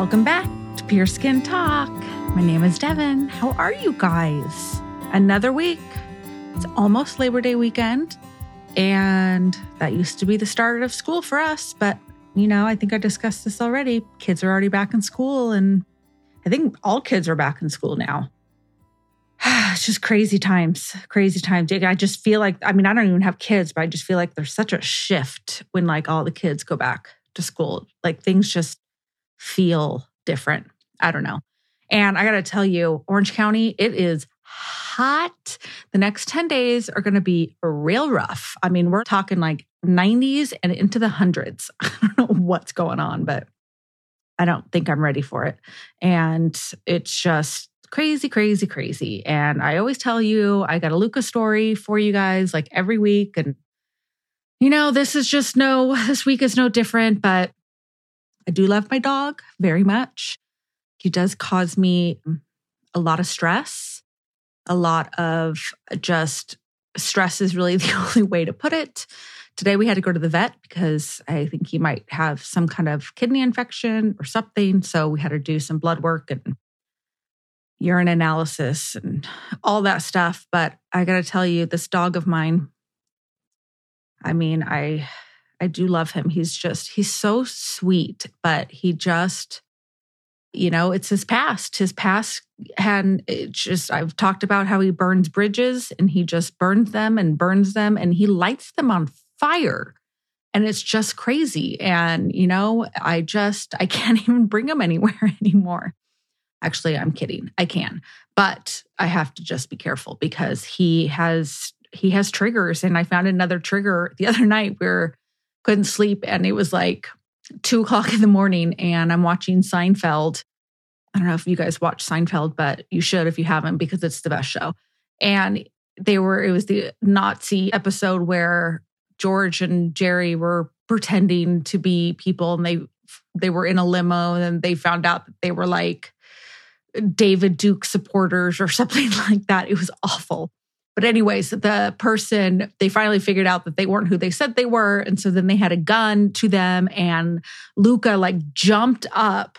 Welcome back to Pure Skin Talk. My name is Devin. How are you guys? Another week. It's almost Labor Day weekend. And that used to be the start of school for us. But, you know, I think I discussed this already. Kids are already back in school. And I think all kids are back in school now. it's just crazy times, crazy times. I just feel like, I mean, I don't even have kids, but I just feel like there's such a shift when like all the kids go back to school. Like things just feel different. I don't know. And I got to tell you, Orange County, it is hot. The next 10 days are going to be real rough. I mean, we're talking like 90s and into the hundreds. I don't know what's going on, but I don't think I'm ready for it. And it's just crazy, crazy, crazy. And I always tell you, I got a Luca story for you guys like every week. And, you know, this is just no, this week is no different, but I do love my dog very much. He does cause me a lot of stress, a lot of just stress is really the only way to put it. Today we had to go to the vet because I think he might have some kind of kidney infection or something. So we had to do some blood work and urine analysis and all that stuff. But I got to tell you, this dog of mine, I mean, I I do love him. He's just, he's so sweet, but he just, you know, it's his past. His past and it just, I've talked about how he burns bridges and he just burns them and burns them and he lights them on fire. And it's just crazy. And, you know, I just, I can't even bring him anywhere anymore. Actually, I'm kidding. I can, but I have to just be careful because he has, he has triggers. And I found another trigger the other night where couldn't sleep. And it was like two o'clock in the morning, and I'm watching Seinfeld. I don't know if you guys watch Seinfeld, but you should if you haven't, because it's the best show. And they were, it was the Nazi episode where George and Jerry were pretending to be people and they they were in a limo and they found out that they were like David Duke supporters or something like that. It was awful. But, anyways, the person, they finally figured out that they weren't who they said they were. And so then they had a gun to them, and Luca like jumped up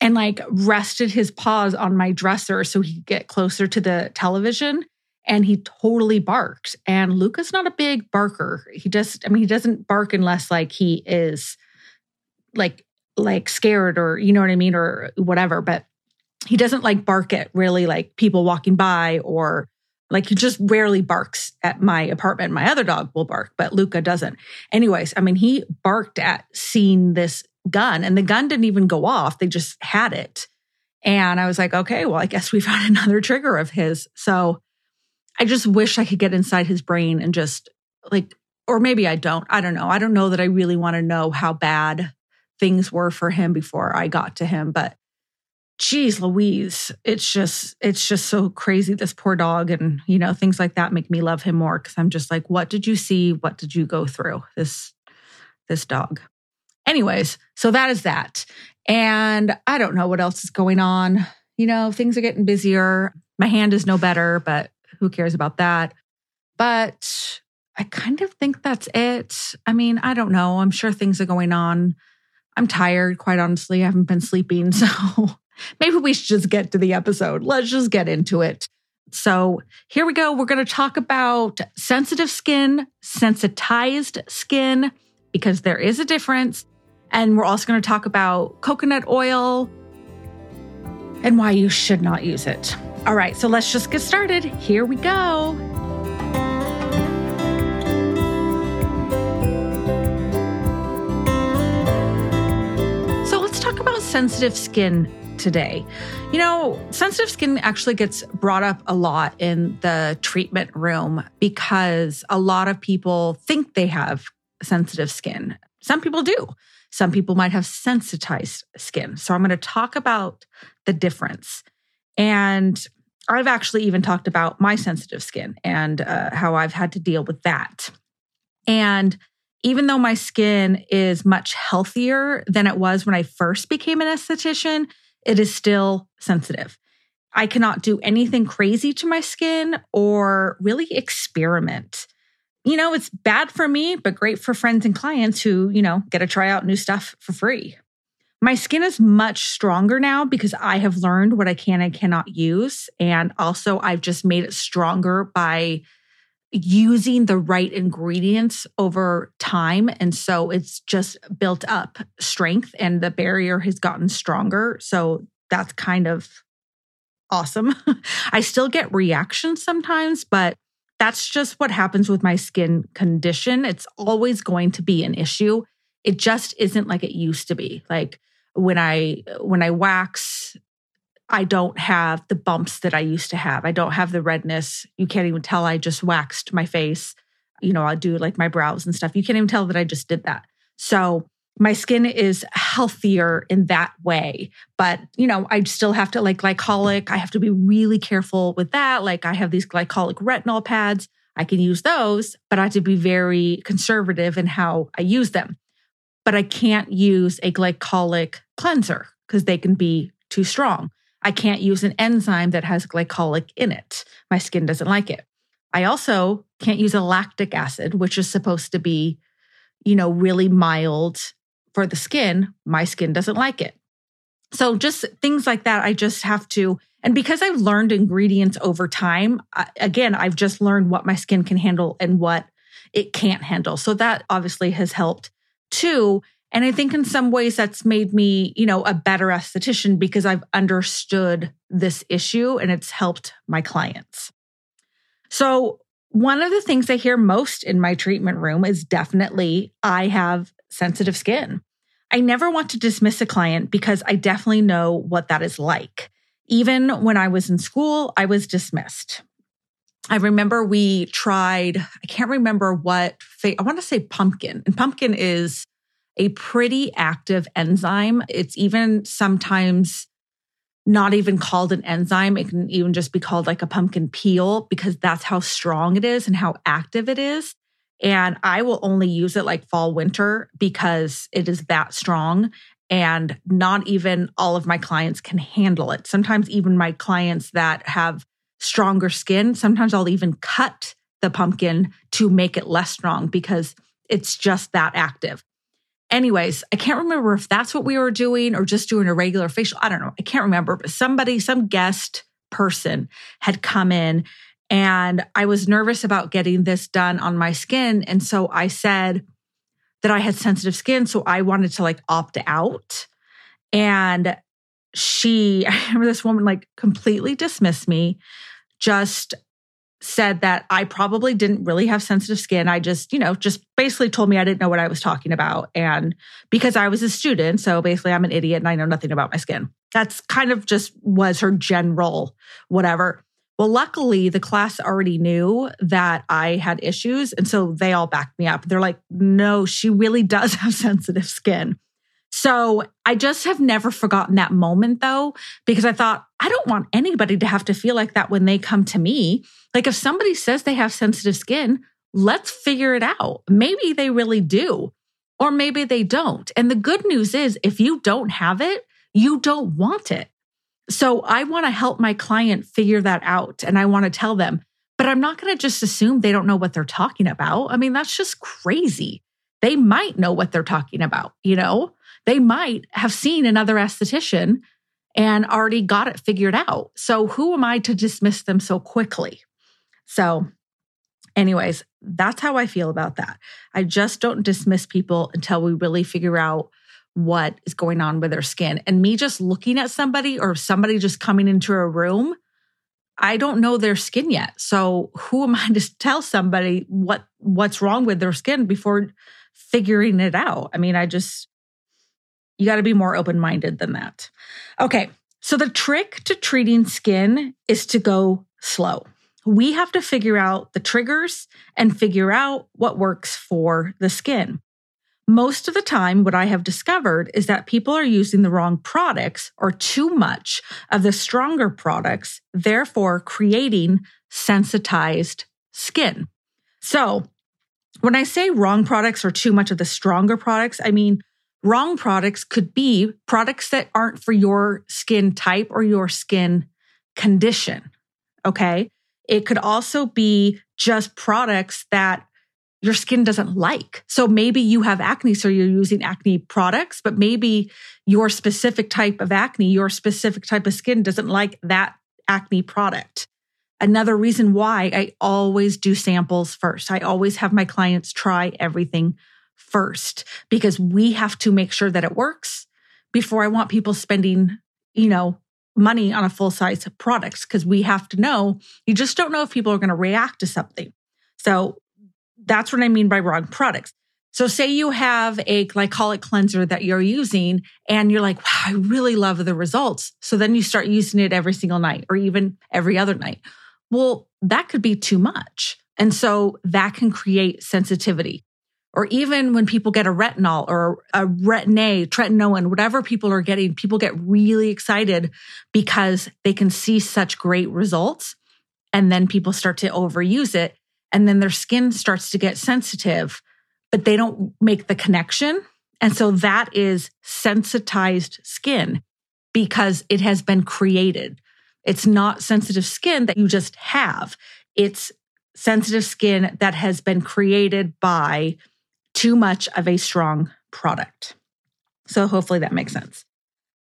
and like rested his paws on my dresser so he could get closer to the television. And he totally barked. And Luca's not a big barker. He just, I mean, he doesn't bark unless like he is like, like scared or, you know what I mean, or whatever. But he doesn't like bark at really like people walking by or like he just rarely barks at my apartment. My other dog will bark, but Luca doesn't. Anyways, I mean, he barked at seeing this gun and the gun didn't even go off. They just had it. And I was like, okay, well, I guess we found another trigger of his. So I just wish I could get inside his brain and just like, or maybe I don't. I don't know. I don't know that I really want to know how bad things were for him before I got to him, but geez louise it's just it's just so crazy this poor dog and you know things like that make me love him more because i'm just like what did you see? What did you go through this this dog? Anyways so that is that and i don't know what else is going on. You know things are getting busier. My hand is no better but who cares about that? But i kind of think that's it. I mean i don't know. I'm sure things are going on. I'm tired quite honestly. I haven't been sleeping so maybe we should just get to the episode. Let's just get into it. So, here we go. We're going to talk about sensitive skin, sensitized skin, because there is a difference. And we're also going to talk about coconut oil and why you should not use it. All right, so let's just get started. Here we go. So, let's talk about sensitive skin today. You know, sensitive skin actually gets brought up a lot in the treatment room because a lot of people think they have sensitive skin. Some people do. Some people might have sensitized skin. So I'm going to talk about the difference. And I've actually even talked about my sensitive skin and uh, how I've had to deal with that. And even though my skin is much healthier than it was when I first became an esthetician, it is still sensitive. I cannot do anything crazy to my skin or really experiment. You know, it's bad for me, but great for friends and clients who, you know, get to try out new stuff for free. My skin is much stronger now because I have learned what I can and cannot use. And also, I've just made it stronger by using the right ingredients over time. And so it's just built up strength and the barrier has gotten stronger. So that's kind of awesome. I still get reactions sometimes, but that's just what happens with my skin condition. It's always going to be an issue. It just isn't like it used to be. Like when I when I wax, I don't have the bumps that I used to have. I don't have the redness. You can't even tell I just waxed my face. You know, I'll do like my brows and stuff. You can't even tell that I just did that. So my skin is healthier in that way. But, you know, I still have to like glycolic. I have to be really careful with that. Like I have these glycolic retinol pads. I can use those, but I have to be very conservative in how I use them. But I can't use a glycolic cleanser because they can be too strong. I can't use an enzyme that has glycolic in it. My skin doesn't like it. I also can't use a lactic acid, which is supposed to be, you know, really mild for the skin. My skin doesn't like it. So just things like that, I just have to. And because I've learned ingredients over time, I, again, I've just learned what my skin can handle and what it can't handle. So that obviously has helped too. And I think in some ways that's made me, you know, a better esthetician because I've understood this issue and it's helped my clients. So, one of the things I hear most in my treatment room is definitely I have sensitive skin. I never want to dismiss a client because I definitely know what that is like. Even when I was in school, I was dismissed. I remember we tried, I can't remember what, I want to say pumpkin. And pumpkin is a pretty active enzyme. It's even sometimes not even called an enzyme. It can even just be called like a pumpkin peel because that's how strong it is and how active it is. And I will only use it like fall, winter because it is that strong. And not even all of my clients can handle it. Sometimes, even my clients that have stronger skin, sometimes I'll even cut the pumpkin to make it less strong because it's just that active. Anyways, I can't remember if that's what we were doing or just doing a regular facial. I don't know. I can't remember, but somebody, some guest person had come in and I was nervous about getting this done on my skin. And so I said that I had sensitive skin. So I wanted to like opt out. And she, I remember this woman like completely dismissed me, just said that I probably didn't really have sensitive skin. I just, you know, just basically told me I didn't know what I was talking about. And because I was a student, so basically I'm an idiot and I know nothing about my skin. That's kind of just was her general whatever. Well, luckily the class already knew that I had issues. And so they all backed me up. They're like, no, she really does have sensitive skin. So I just have never forgotten that moment though, because I thought, I don't want anybody to have to feel like that when they come to me. Like if somebody says they have sensitive skin, let's figure it out. Maybe they really do, or maybe they don't. And the good news is if you don't have it, you don't want it. So I want to help my client figure that out. And I want to tell them, but I'm not going to just assume they don't know what they're talking about. I mean, that's just crazy. They might know what they're talking about, you know? They might have seen another esthetician and already got it figured out. So who am I to dismiss them so quickly? So, anyways, that's how I feel about that. I just don't dismiss people until we really figure out what is going on with their skin. And me just looking at somebody or somebody just coming into a room, I don't know their skin yet. So who am I to tell somebody what what's wrong with their skin before figuring it out? I mean, I just you got to be more open minded than that. Okay. So the trick to treating skin is to go slow. We have to figure out the triggers and figure out what works for the skin. Most of the time, what I have discovered is that people are using the wrong products or too much of the stronger products, therefore creating sensitized skin. So, when I say wrong products or too much of the stronger products, I mean Wrong products could be products that aren't for your skin type or your skin condition. Okay. It could also be just products that your skin doesn't like. So maybe you have acne, so you're using acne products, but maybe your specific type of acne, your specific type of skin doesn't like that acne product. Another reason why I always do samples first. I always have my clients try everything first because we have to make sure that it works before I want people spending, you know, money on a full size products because we have to know you just don't know if people are going to react to something. So that's what I mean by wrong products. So say you have a glycolic cleanser that you're using and you're like, wow, I really love the results. So then you start using it every single night or even every other night. Well, that could be too much. And so that can create sensitivity. Or even when people get a retinol or a retin-A, tretinoin, whatever people are getting, people get really excited because they can see such great results. And then people start to overuse it. And then their skin starts to get sensitive, but they don't make the connection. And so that is sensitized skin because it has been created. It's not sensitive skin that you just have. It's sensitive skin that has been created by too much of a strong product. So hopefully that makes sense.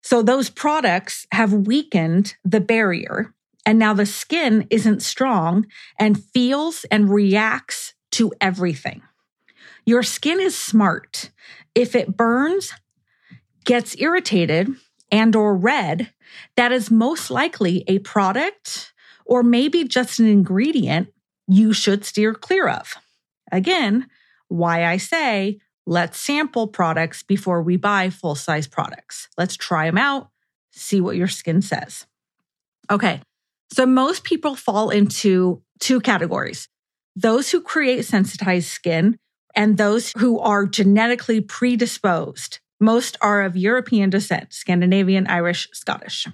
So those products have weakened the barrier and now the skin isn't strong and feels and reacts to everything. Your skin is smart. If it burns, gets irritated, and or red, that is most likely a product or maybe just an ingredient you should steer clear of. Again, why I say let's sample products before we buy full size products. Let's try them out, see what your skin says. Okay. So most people fall into two categories. Those who create sensitized skin and those who are genetically predisposed most are of European descent, Scandinavian, Irish, Scottish.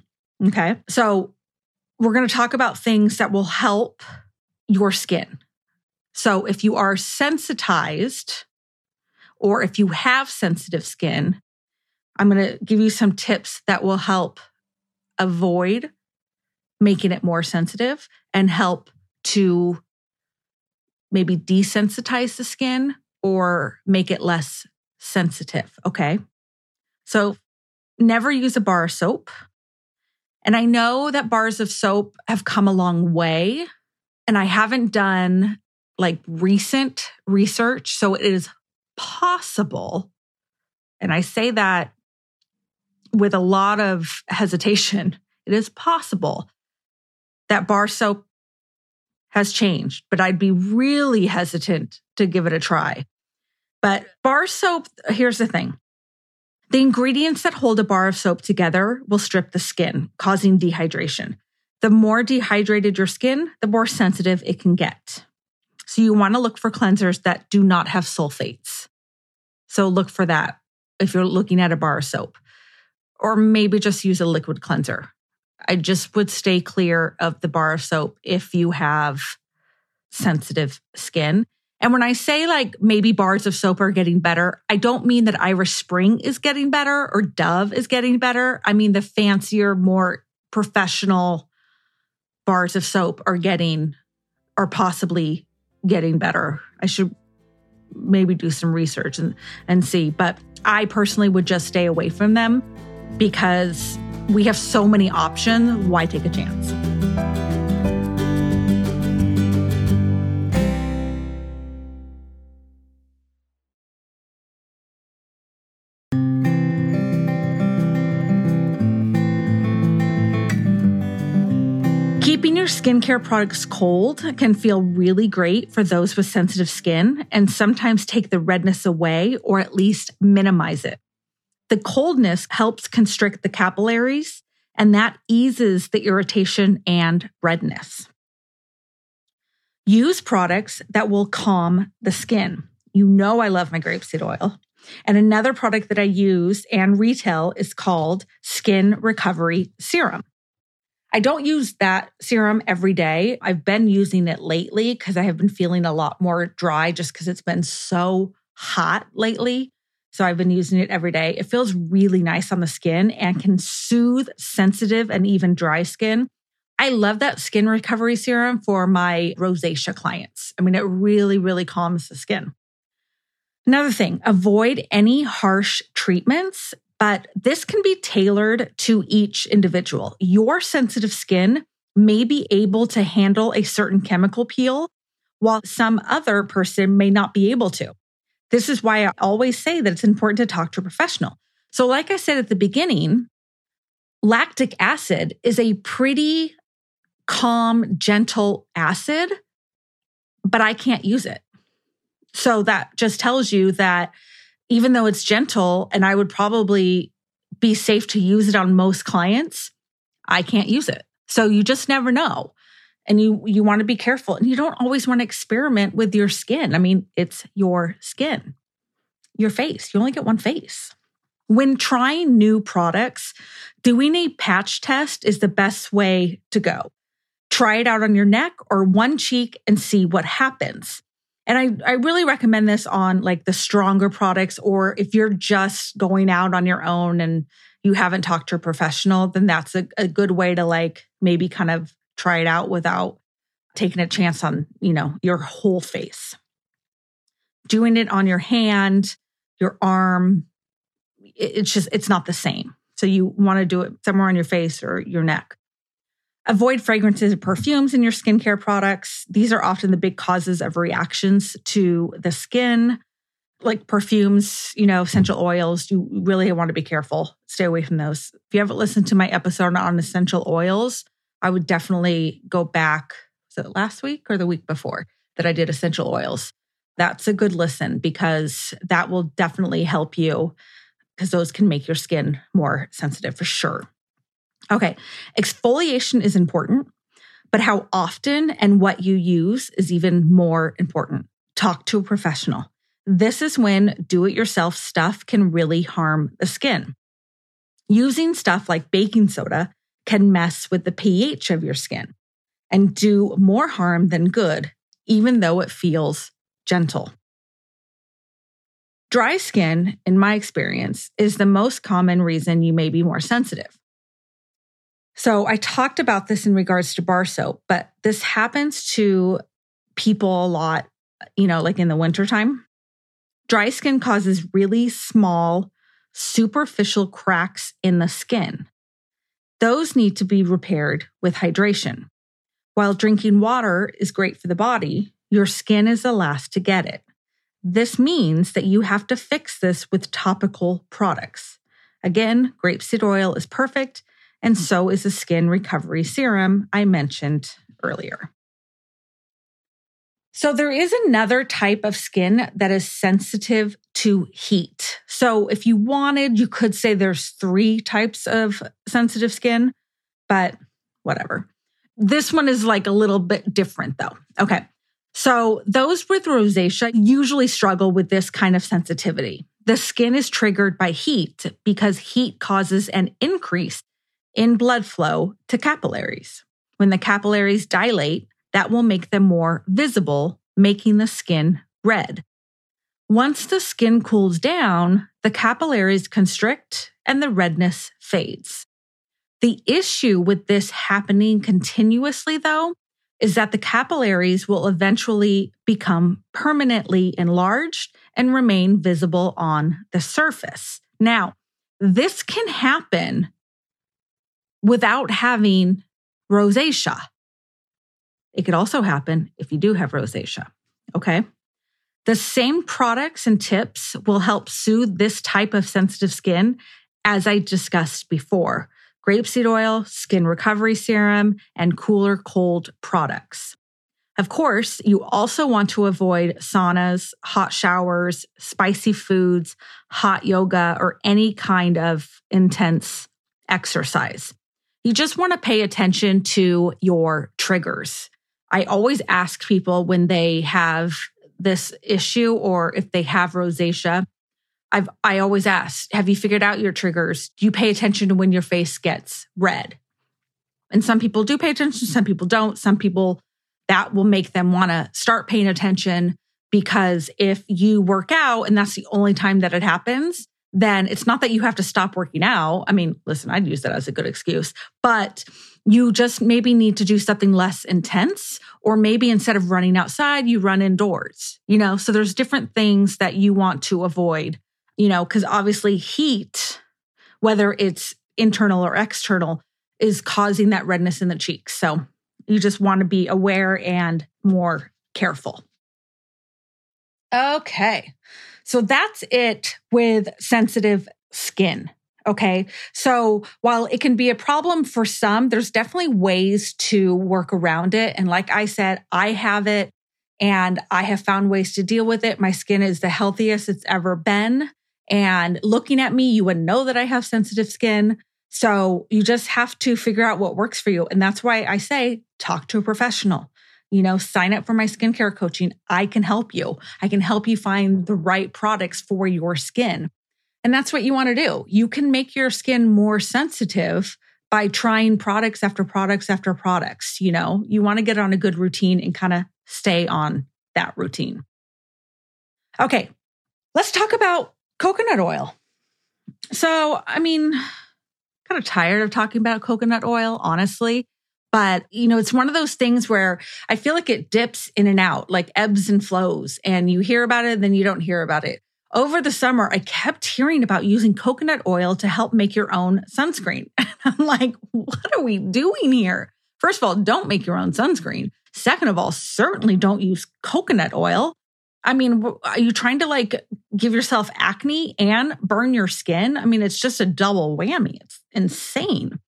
Okay. So we're going to talk about things that will help your skin. So if you are sensitized or if you have sensitive skin, I'm going to give you some tips that will help avoid making it more sensitive and help to maybe desensitize the skin or make it less sensitive. Okay. So never use a bar of soap. And I know that bars of soap have come a long way, and I haven't done like recent research. So it is possible. And I say that with a lot of hesitation. It is possible that bar soap has changed, but I'd be really hesitant to give it a try. But bar soap, here's the thing the ingredients that hold a bar of soap together will strip the skin, causing dehydration. The more dehydrated your skin, the more sensitive it can get. So you want to look for cleansers that do not have sulfates. So look for that if you're looking at a bar of soap, or maybe just use a liquid cleanser. I just would stay clear of the bar of soap if you have sensitive skin. And when I say like maybe bars of soap are getting better, I don't mean that Irish Spring is getting better or Dove is getting better. I mean the fancier, more professional bars of soap are getting are possibly getting better. I should maybe do some research and, and see. But I personally would just stay away from them because we have so many options. Why take a chance? Keeping your skincare products cold can feel really great for those with sensitive skin and sometimes take the redness away or at least minimize it. The coldness helps constrict the capillaries and that eases the irritation and redness. Use products that will calm the skin. You know, I love my grapeseed oil. And another product that I use and retail is called Skin Recovery Serum. I don't use that serum every day. I've been using it lately because I have been feeling a lot more dry just because it's been so hot lately. So I've been using it every day. It feels really nice on the skin and can soothe sensitive and even dry skin. I love that skin recovery serum for my rosacea clients. I mean, it really, really calms the skin. Another thing, avoid any harsh treatments, but this can be tailored to each individual. Your sensitive skin may be able to handle a certain chemical peel, while some other person may not be able to. This is why I always say that it's important to talk to a professional. So, like I said at the beginning, lactic acid is a pretty calm, gentle acid, but I can't use it. So that just tells you that even though it's gentle and I would probably be safe to use it on most clients, I can't use it. So you just never know. And you you want to be careful and you don't always want to experiment with your skin. I mean, it's your skin. Your face. You only get one face. When trying new products, doing a patch test is the best way to go. Try it out on your neck or one cheek and see what happens. And I, I really recommend this on like the stronger products, or if you're just going out on your own and you haven't talked to a professional, then that's a, a good way to like maybe kind of try it out without taking a chance on, you know, your whole face. Doing it on your hand, your arm, it's just, it's not the same. So you want to do it somewhere on your face or your neck. Avoid fragrances and perfumes in your skincare products. These are often the big causes of reactions to the skin, like perfumes, you know, essential oils. You really want to be careful. Stay away from those. If you haven't listened to my episode on essential oils, I would definitely go back. Was it last week or the week before that I did essential oils? That's a good listen because that will definitely help you because those can make your skin more sensitive for sure. Okay, exfoliation is important, but how often and what you use is even more important. Talk to a professional. This is when do it yourself stuff can really harm the skin. Using stuff like baking soda can mess with the pH of your skin and do more harm than good, even though it feels gentle. Dry skin, in my experience, is the most common reason you may be more sensitive. So I talked about this in regards to bar soap, but this happens to people a lot, you know, like in the wintertime. Dry skin causes really small, superficial cracks in the skin. Those need to be repaired with hydration. While drinking water is great for the body, your skin is the last to get it. This means that you have to fix this with topical products. Again, grapeseed oil is perfect and so is the skin recovery serum I mentioned earlier. So there is another type of skin that is sensitive to heat. So if you wanted, you could say there's three types of sensitive skin, but whatever. This one is like a little bit different though. Okay. So those with rosacea usually struggle with this kind of sensitivity. The skin is triggered by heat because heat causes an increase in blood flow to capillaries. When the capillaries dilate, that will make them more visible, making the skin red. Once the skin cools down, the capillaries constrict and the redness fades. The issue with this happening continuously, though, is that the capillaries will eventually become permanently enlarged and remain visible on the surface. Now, this can happen without having rosacea. It could also happen if you do have rosacea. Okay. The same products and tips will help soothe this type of sensitive skin as I discussed before grapeseed oil, skin recovery serum, and cooler cold products. Of course, you also want to avoid saunas, hot showers, spicy foods, hot yoga, or any kind of intense exercise. You just want to pay attention to your triggers. I always ask people when they have this issue or if they have rosacea, I've I always ask, have you figured out your triggers? Do you pay attention to when your face gets red? And some people do pay attention, some people don't. Some people that will make them want to start paying attention because if you work out and that's the only time that it happens, then it's not that you have to stop working out. I mean, listen, I'd use that as a good excuse, but You just maybe need to do something less intense, or maybe instead of running outside, you run indoors, you know? So there's different things that you want to avoid, you know, because obviously heat, whether it's internal or external, is causing that redness in the cheeks. So you just want to be aware and more careful. Okay. So that's it with sensitive skin. Okay. So while it can be a problem for some, there's definitely ways to work around it. And like I said, I have it and I have found ways to deal with it. My skin is the healthiest it's ever been. And looking at me, you would know that I have sensitive skin. So you just have to figure out what works for you. And that's why I say talk to a professional. You know, sign up for my skincare coaching. I can help you. I can help you find the right products for your skin. And that's what you want to do. You can make your skin more sensitive by trying products after products after products. You know, you want to get on a good routine and kind of stay on that routine. Okay, let's talk about coconut oil. So, I mean, kind of tired of talking about coconut oil, honestly. But, you know, it's one of those things where I feel like it dips in and out, like ebbs and flows, and you hear about it, then you don't hear about it. Over the summer, I kept hearing about using coconut oil to help make your own sunscreen. I'm like, what are we doing here? First of all, don't make your own sunscreen. Second of all, certainly don't use coconut oil. I mean, are you trying to like give yourself acne and burn your skin? I mean, it's just a double whammy. It's insane.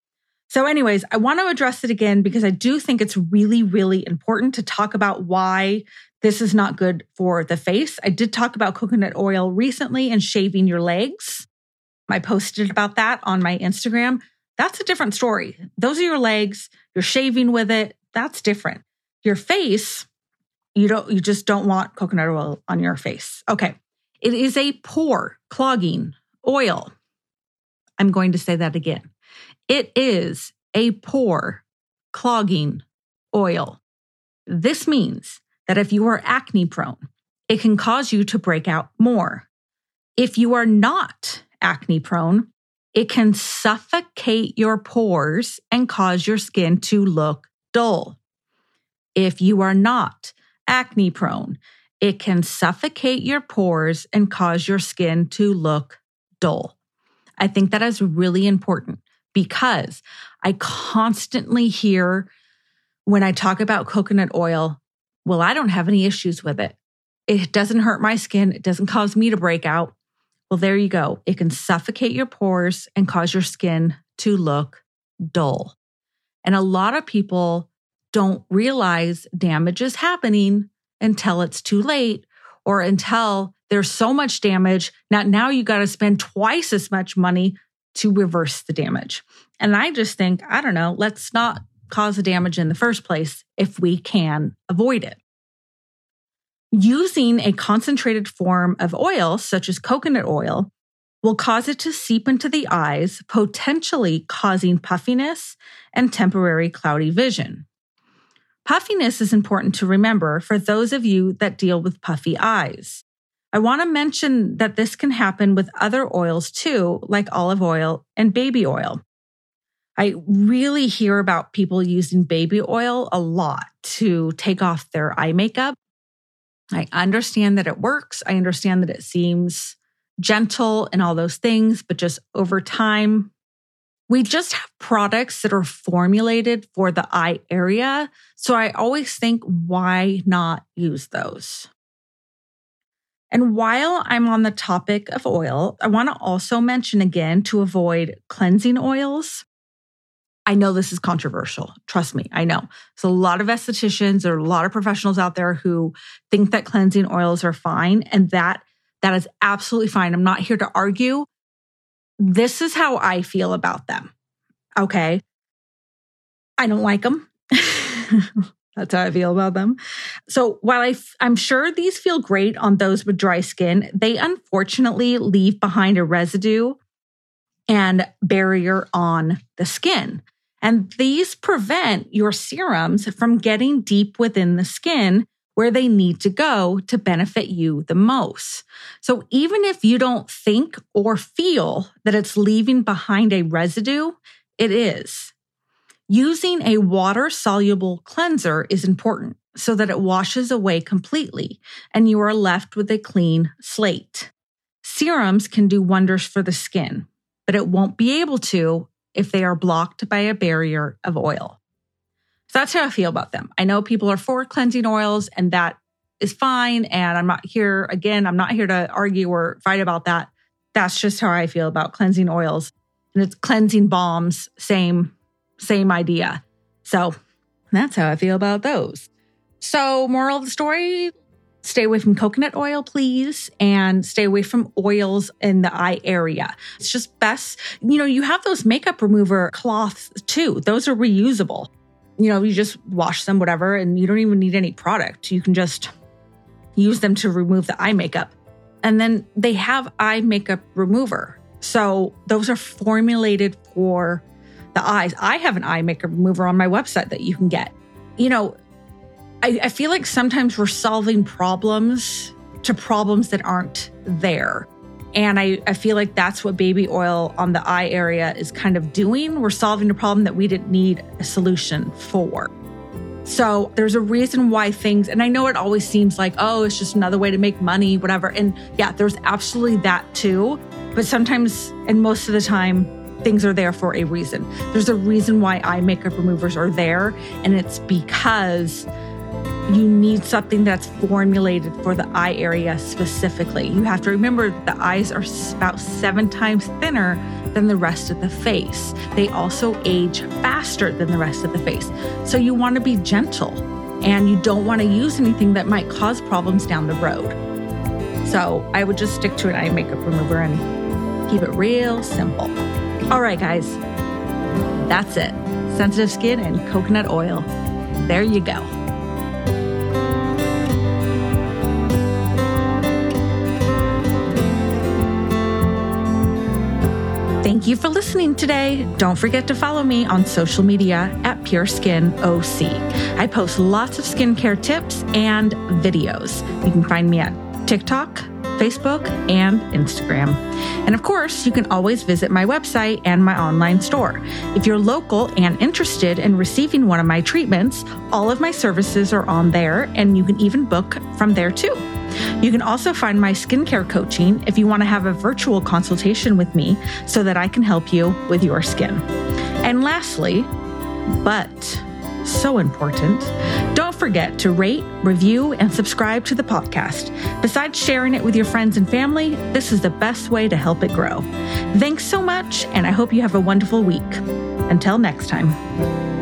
So, anyways, I want to address it again because I do think it's really, really important to talk about why this is not good for the face. I did talk about coconut oil recently and shaving your legs. I posted about that on my Instagram. That's a different story. Those are your legs. You're shaving with it. That's different. Your face, you don't you just don't want coconut oil on your face. Okay. It is a pore clogging oil. I'm going to say that again. It is a pore clogging oil. This means that if you are acne prone, it can cause you to break out more. If you are not acne prone, it can suffocate your pores and cause your skin to look dull. If you are not acne prone, it can suffocate your pores and cause your skin to look dull. I think that is really important because I constantly hear when I talk about coconut oil, well, I don't have any issues with it. It doesn't hurt my skin. It doesn't cause me to break out. Well, there you go. It can suffocate your pores and cause your skin to look dull. And a lot of people don't realize damage is happening until it's too late or until there's so much damage. Now, now you got to spend twice as much money to reverse the damage. And I just think, I don't know, let's not cause the damage in the first place if we can avoid it. Using a concentrated form of oil, such as coconut oil, will cause it to seep into the eyes, potentially causing puffiness and temporary cloudy vision. Puffiness is important to remember for those of you that deal with puffy eyes. I want to mention that this can happen with other oils too, like olive oil and baby oil. I really hear about people using baby oil a lot to take off their eye makeup. I understand that it works. I understand that it seems gentle and all those things, but just over time, we just have products that are formulated for the eye area. So I always think, why not use those? And while I'm on the topic of oil, I want to also mention again to avoid cleansing oils. I know this is controversial. Trust me, I know. There's a lot of estheticians, there are a lot of professionals out there who think that cleansing oils are fine, and that that is absolutely fine. I'm not here to argue. This is how I feel about them. Okay. I don't like them. That's how I feel about them. So while I f- I'm sure these feel great on those with dry skin, they unfortunately leave behind a residue and barrier on the skin. And these prevent your serums from getting deep within the skin where they need to go to benefit you the most. So even if you don't think or feel that it's leaving behind a residue, it is. Using a water soluble cleanser is important so that it washes away completely and you are left with a clean slate. Serums can do wonders for the skin, but it won't be able to if they are blocked by a barrier of oil. So that's how I feel about them. I know people are for cleansing oils and that is fine. And I'm not here, again, I'm not here to argue or fight about that. That's just how I feel about cleansing oils. And it's cleansing balms, same same idea. So that's how I feel about those. So, moral of the story stay away from coconut oil, please, and stay away from oils in the eye area. It's just best. You know, you have those makeup remover cloths too, those are reusable. You know, you just wash them, whatever, and you don't even need any product. You can just use them to remove the eye makeup. And then they have eye makeup remover. So, those are formulated for the eyes. I have an eye makeup remover on my website that you can get. You know, I, I feel like sometimes we're solving problems to problems that aren't there. And I, I feel like that's what baby oil on the eye area is kind of doing. We're solving a problem that we didn't need a solution for. So there's a reason why things, and I know it always seems like, oh, it's just another way to make money, whatever. And yeah, there's absolutely that too. But sometimes, and most of the time, things are there for a reason. There's a reason why eye makeup removers are there, and it's because you need something that's formulated for the eye area specifically. You have to remember the eyes are about seven times thinner than the rest of the face. They also age faster than the rest of the face. So you want to be gentle and you don't want to use anything that might cause problems down the road. So I would just stick to an eye makeup remover and keep it real simple. All right, guys, that's it. Sensitive skin and coconut oil. There you go. Thank you for listening today. Don't forget to follow me on social media at Pure Skin OC. I post lots of skincare tips and videos. You can find me at TikTok, Facebook, and Instagram. And of course, you can always visit my website and my online store. If you're local and interested in receiving one of my treatments, all of my services are on there, and you can even book from there too. You can also find my skincare coaching if you want to have a virtual consultation with me so that I can help you with your skin. And lastly, but so important, forget to rate, review, and subscribe to the podcast. Besides sharing it with your friends and family, this is the best way to help it grow. Thanks so much, and I hope you have a wonderful week. Until next time.